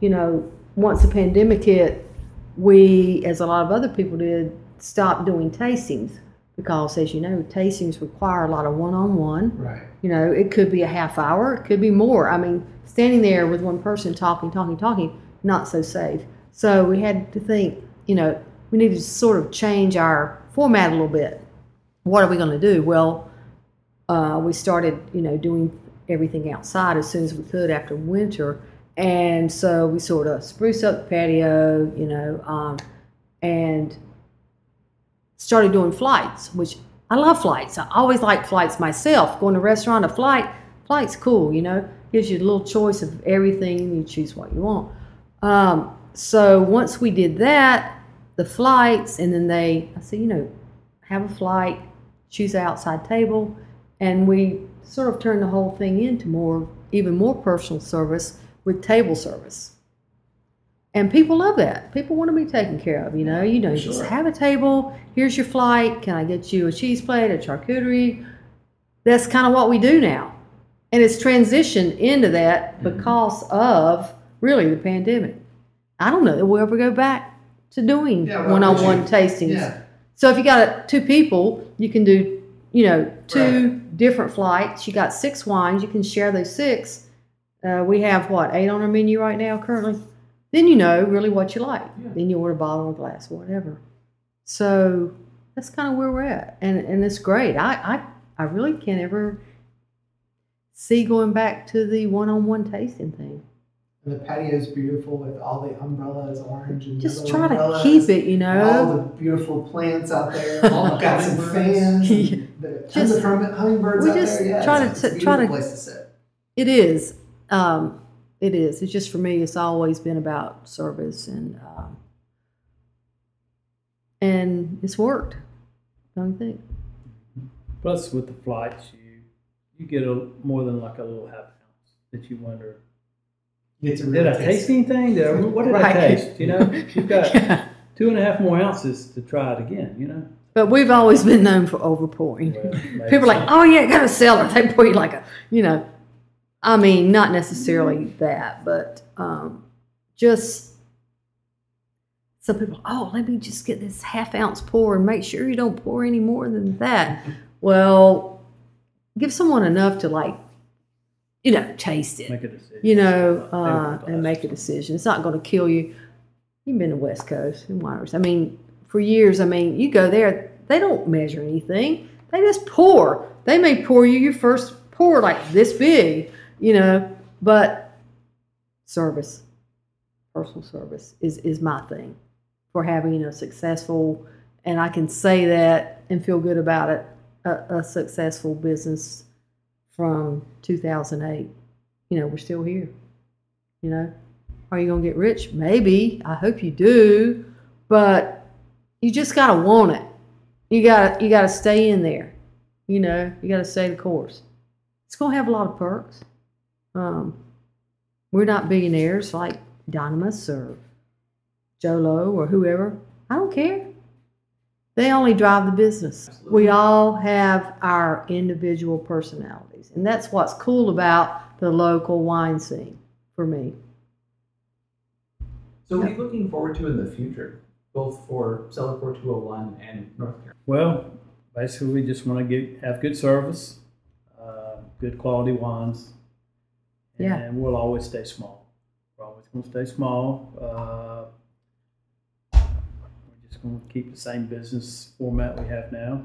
you know, once the pandemic hit, we, as a lot of other people did, stopped doing tastings because, as you know, tastings require a lot of one-on-one. Right. You know, it could be a half hour, it could be more. I mean, standing there with one person talking, talking, talking, not so safe. So we had to think, you know, we needed to sort of change our format a little bit. What are we going to do? Well, uh, we started, you know, doing everything outside as soon as we could after winter. And so we sort of spruce up the patio, you know, um, and started doing flights, which I love flights. I always like flights myself. Going to a restaurant, a flight, flight's cool, you know, gives you a little choice of everything you choose what you want. Um, so once we did that, the flights, and then they, I said, you know, have a flight, choose an outside table, and we sort of turned the whole thing into more, even more personal service with table service. And people love that. People want to be taken care of, you know. You know, just Sure. have a table. Here's your flight. Can I get you a cheese plate, a charcuterie? That's kind of what we do now. And it's transitioned into that Mm-hmm. because of really the pandemic. I don't know that we'll ever go back to doing Yeah, well, one-on-one tastings. Yeah. So if you got uh, two people, you can do, you know, two different flights. You got six wines. You can share those six. Uh, we have what eight on our menu right now currently. Then you know really what you like. Yeah. Then you order a bottle or glass or whatever. So that's kind of where we're at, and and it's great. I I, I really can't ever see going back to the one-on-one tasting thing. And the patio is beautiful with all the umbrellas, orange and Just try to keep it, you know. All the beautiful plants out there. All the got some fans. Yeah. and the tons Just- of hummingbirds we out just there. Yeah, try to- a try to- place to sit. It is. Um, it is. It's just for me. It's always been about service, and um, and it's worked. Don't you think? Plus, with the flights, you you get a more than like a little half ounce that you wonder. You get to Did really I taste taste anything? Did I, what did Right. I taste? You know, you've got two and a half more ounces to try it again. You know, But we've always been known for overpouring. Well, People are like, oh yeah, got a cellar. They pour you like a, you know. I mean, not necessarily that, but um, just some people. Oh, let me just get this half ounce pour and make sure you don't pour any more than that. Well, give someone enough to like, you know, taste it. make a decision. you know, uh, and make a decision. It's not going to kill you. You've been to West Coast and wineries. I mean, for years, I mean, you go there, they don't measure anything. They just pour. They may pour you your first pour like this big, you know, but service, personal service is, is my thing for having a successful, and I can say that and feel good about it, a, a successful business from 2008 you know, we're still here. You know, are you going to get rich? Maybe. I hope you do, but you just got to want it. You got you got to stay in there. You know, you got to stay the course. It's going to have a lot of perks. Um, we're not billionaires like Dynamis or Jolo or whoever. I don't care. They only drive the business. We all have our individual personalities, and that's what's cool about the local wine scene for me. So, what are you looking forward to in the future, both for Cellar 4201 and North Carolina? Well, basically, we just want to get have good service, uh, good quality wines, and Yeah. we'll always stay small. We're always going to stay small. Uh, we're just going to keep the same business format we have now.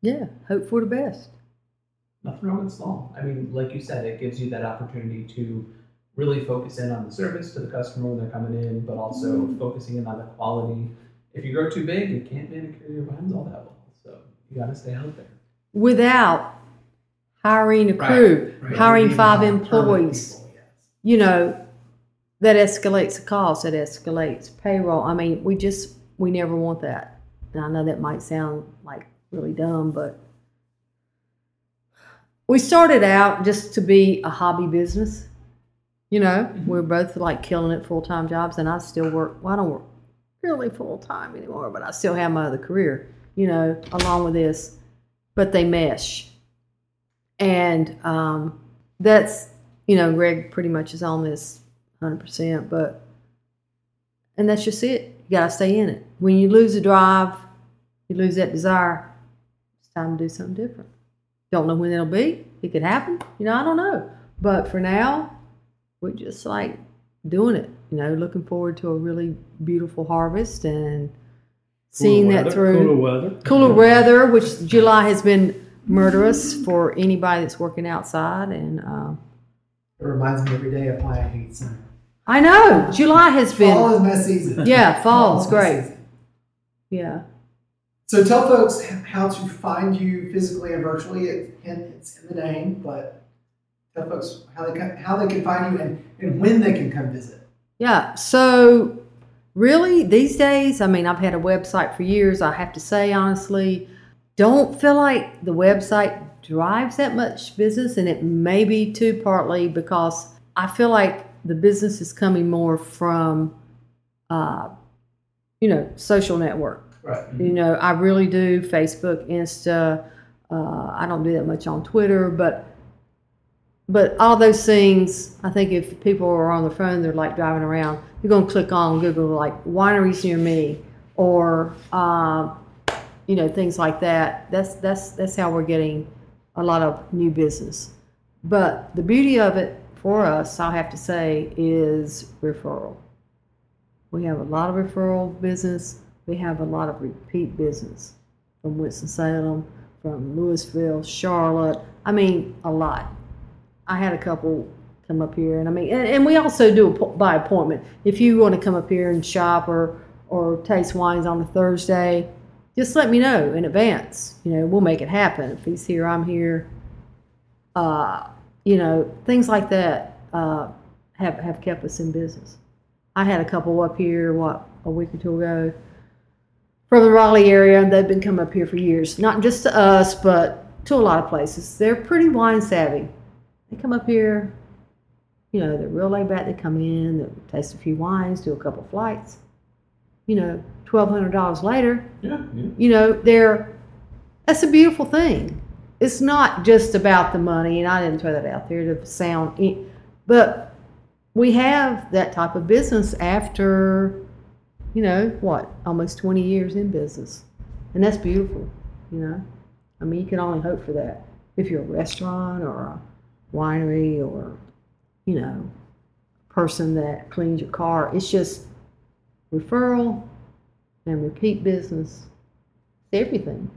Yeah, hope for the best. Nothing wrong with small. I mean, like you said, it gives you that opportunity to really focus in on the service to the customer when they're coming in, but also focusing in on the quality. If you grow too big, you can't manicure your vines all that well. So you got to stay out there. Without hiring a crew, right. hiring five employees, people, yes. you know, that escalates the cost, that escalates payroll. I mean, we just, we never want that. And I know that might sound like really dumb, but we started out just to be a hobby business. You know, we're both like killing it full time jobs, and I still work. Well, I don't work really full time anymore, but I still have my other career, you know, along with this. But they mesh. And um, that's you know, Greg pretty much is on this 100%, but, and that's just it. You got to stay in it. When you lose the drive, you lose that desire, it's time to do something different. Don't know when it'll be. It could happen. You know, I don't know. But for now, we're just like doing it, you know, looking forward to a really beautiful harvest and seeing Cooler that weather, through. Cooler weather. Cooler weather, which July has been murderous for anybody that's working outside. And uh, It reminds me every day of why I hate summer. I know July has Fall been, is my season. yeah, fall's my great. season. Yeah. So tell folks how to find you physically and virtually. It, it's in the name, but tell folks how they can, how they can find you and, and when they can come visit. Yeah. So, really, these days, I mean, I've had a website for years. I have to say, honestly, don't feel like the website drives that much business. And it may be too partly because I feel like the business is coming more from, uh, you know, social network. Right. You know, I really do Facebook, Insta. Uh, I don't do that much on Twitter, but but all those things, I think if people are on the phone, they're like driving around, you're going to click on Google like wineries near me or, um, you know, things like that. That's, that's, that's how we're getting a lot of new business. But the beauty of it for us, I'll have to say, is referral. We have a lot of referral business. We have a lot of repeat business from Winston-Salem, from Lewisville, Charlotte. I mean, a lot. I had a couple come up here, and I mean, and, and we also do a by appointment. If you want to come up here and shop or or taste wines on a Thursday, just let me know in advance. You know, we'll make it happen. If he's here, I'm here. Uh, you know, things like that uh, have have kept us in business. I had a couple up here, what a week or two ago, from the Raleigh area, and they've been coming up here for years. Not just to us, but to a lot of places. They're pretty wine savvy. They come up here, you know, they're real laid back. They come in, they taste a few wines, do a couple flights. You know, twelve hundred dollars later, Yeah, yeah. you know, they're that's a beautiful thing. It's not just about the money, and I didn't throw that out there to sound, but we have that type of business after, you know, what, almost 20 years in business. And that's beautiful, you know. I mean, you can only hope for that. If you're a restaurant or a winery or, you know, person that cleans your car, it's just referral and repeat business. It's everything.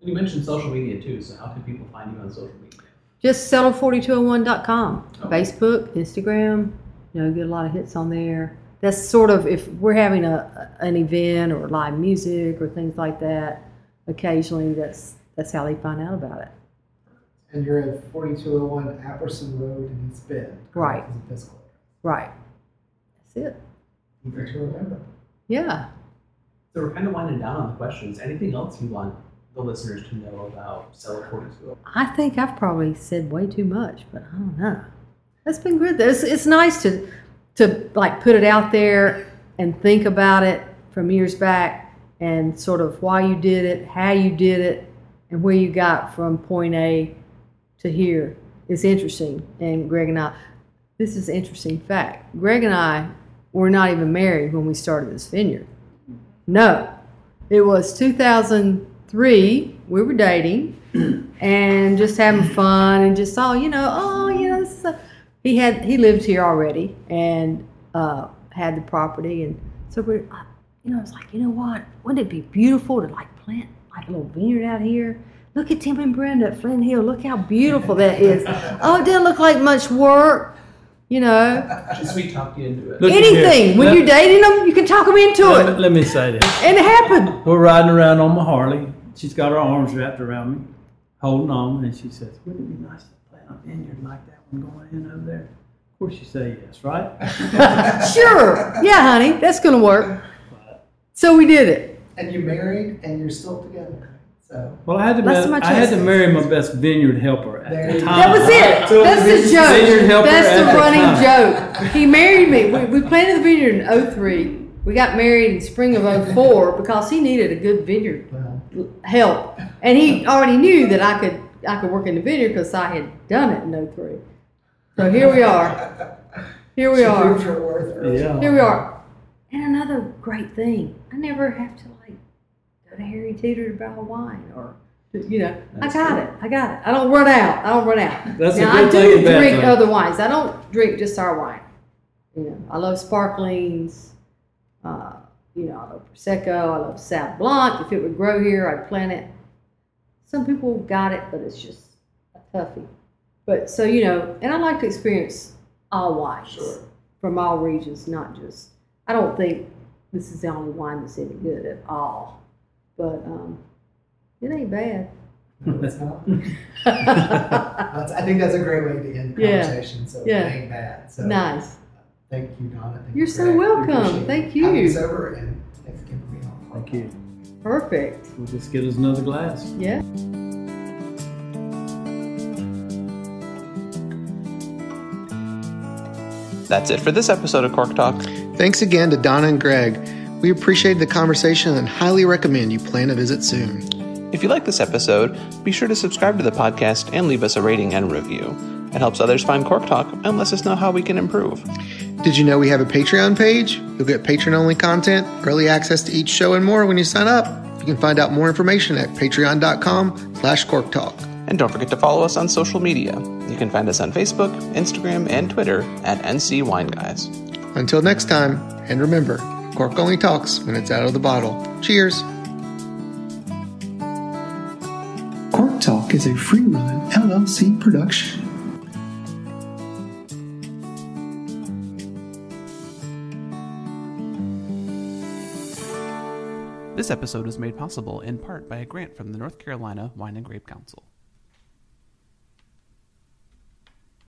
And you mentioned social media too, so how can people find you on social media? Just cellar4201.com. Okay. Facebook, Instagram, you know, get a lot of hits on there. That's sort of if we're having a an event or live music or things like that, occasionally that's that's how they find out about it. And you're at 4201 Apperson Road in East Bend. Right. Physical Right. That's it. Address. Easy to remember. Yeah. So we're kind of winding down on the questions. Anything else you want the listeners to know about Cellar 42? I think I've probably said way too much, but I don't know. That's been good. It's, it's nice to to like put it out there and think about it from years back and sort of why you did it, how you did it, and where you got from point A to here. It's interesting. And Greg and I, this is an interesting fact. Greg and I were not even married when we started this vineyard. No, it was 2003. We were dating and just having fun and just all you know oh you know this he had he lived here already and uh, had the property. And so we you know I was like you know what? Wouldn't it be beautiful to like plant like a little vineyard out here? Look at tim and brenda at flint hill. Look how beautiful that is. Oh it doesn't look like much work you know Should sweet talk you into it? Look anything here. when Let- you're dating them you can talk them into Let, it let me say this. and it happened We're riding around on my Harley. She's got her arms wrapped around me, holding on, and she says, "Wouldn't it be nice to plant a vineyard like that one going in over there?" Of course, you say yes, right? sure yeah honey that's gonna work so we did it And you're married and you're still together. So Well, I had to. That's ma- I had to marry my best vineyard helper at There the time. That was it. So That's the joke. helper That's the running time. joke. He married me. We, we planted the vineyard in 03. We got married in spring of 04 because he needed a good vineyard help. And he already knew that I could I could work in the vineyard because I had done it in 03. So here we are. Here we are. proved her worth early. Yeah. Here we are. And another great thing, I never have to like go to Harris Teeter to buy wine or, you know, That's I got good. it. I got it. I don't run out. I don't run out. That's a now good I thing do drink thing. other wines. I don't drink just our wine. You know, I love sparklings. Uh, you know, I love prosecco. I love Sauv Blanc. If it would grow here, I'd plant it. Some people got it, but it's just a toughie. But so you know, and I like to experience all wines Sure. from all regions, not just. I don't think this is the only wine that's any good at all, but um, it ain't bad. No, it's not. I think that's a great way to end the Yeah. conversation. So Yeah. it ain't bad. So nice. thank you, Donna. Thank You're you, so welcome. appreciate Thank having you. us over and thanks again for being on. Thank you. Perfect. We'll just get us another glass. Yeah. That's it for this episode of Cork Talk. Thanks again to Donna and Greg. We appreciated the conversation and highly recommend you plan a visit soon. If you like this episode, be sure to subscribe to the podcast and leave us a rating and review. It helps others find Cork Talk and lets us know how we can improve. Did you know we have a Patreon page? You'll get patron only content, early access to each show, and more when you sign up. You can find out more information at patreon.com slash corktalk. And don't forget to follow us on social media. You can find us on Facebook, Instagram, and Twitter at NC Wine Guys. Until next time, and remember, cork only talks when it's out of the bottle. Cheers! Cork Talk is a free run LLC production. This episode was made possible in part by a grant from the North Carolina Wine and Grape Council.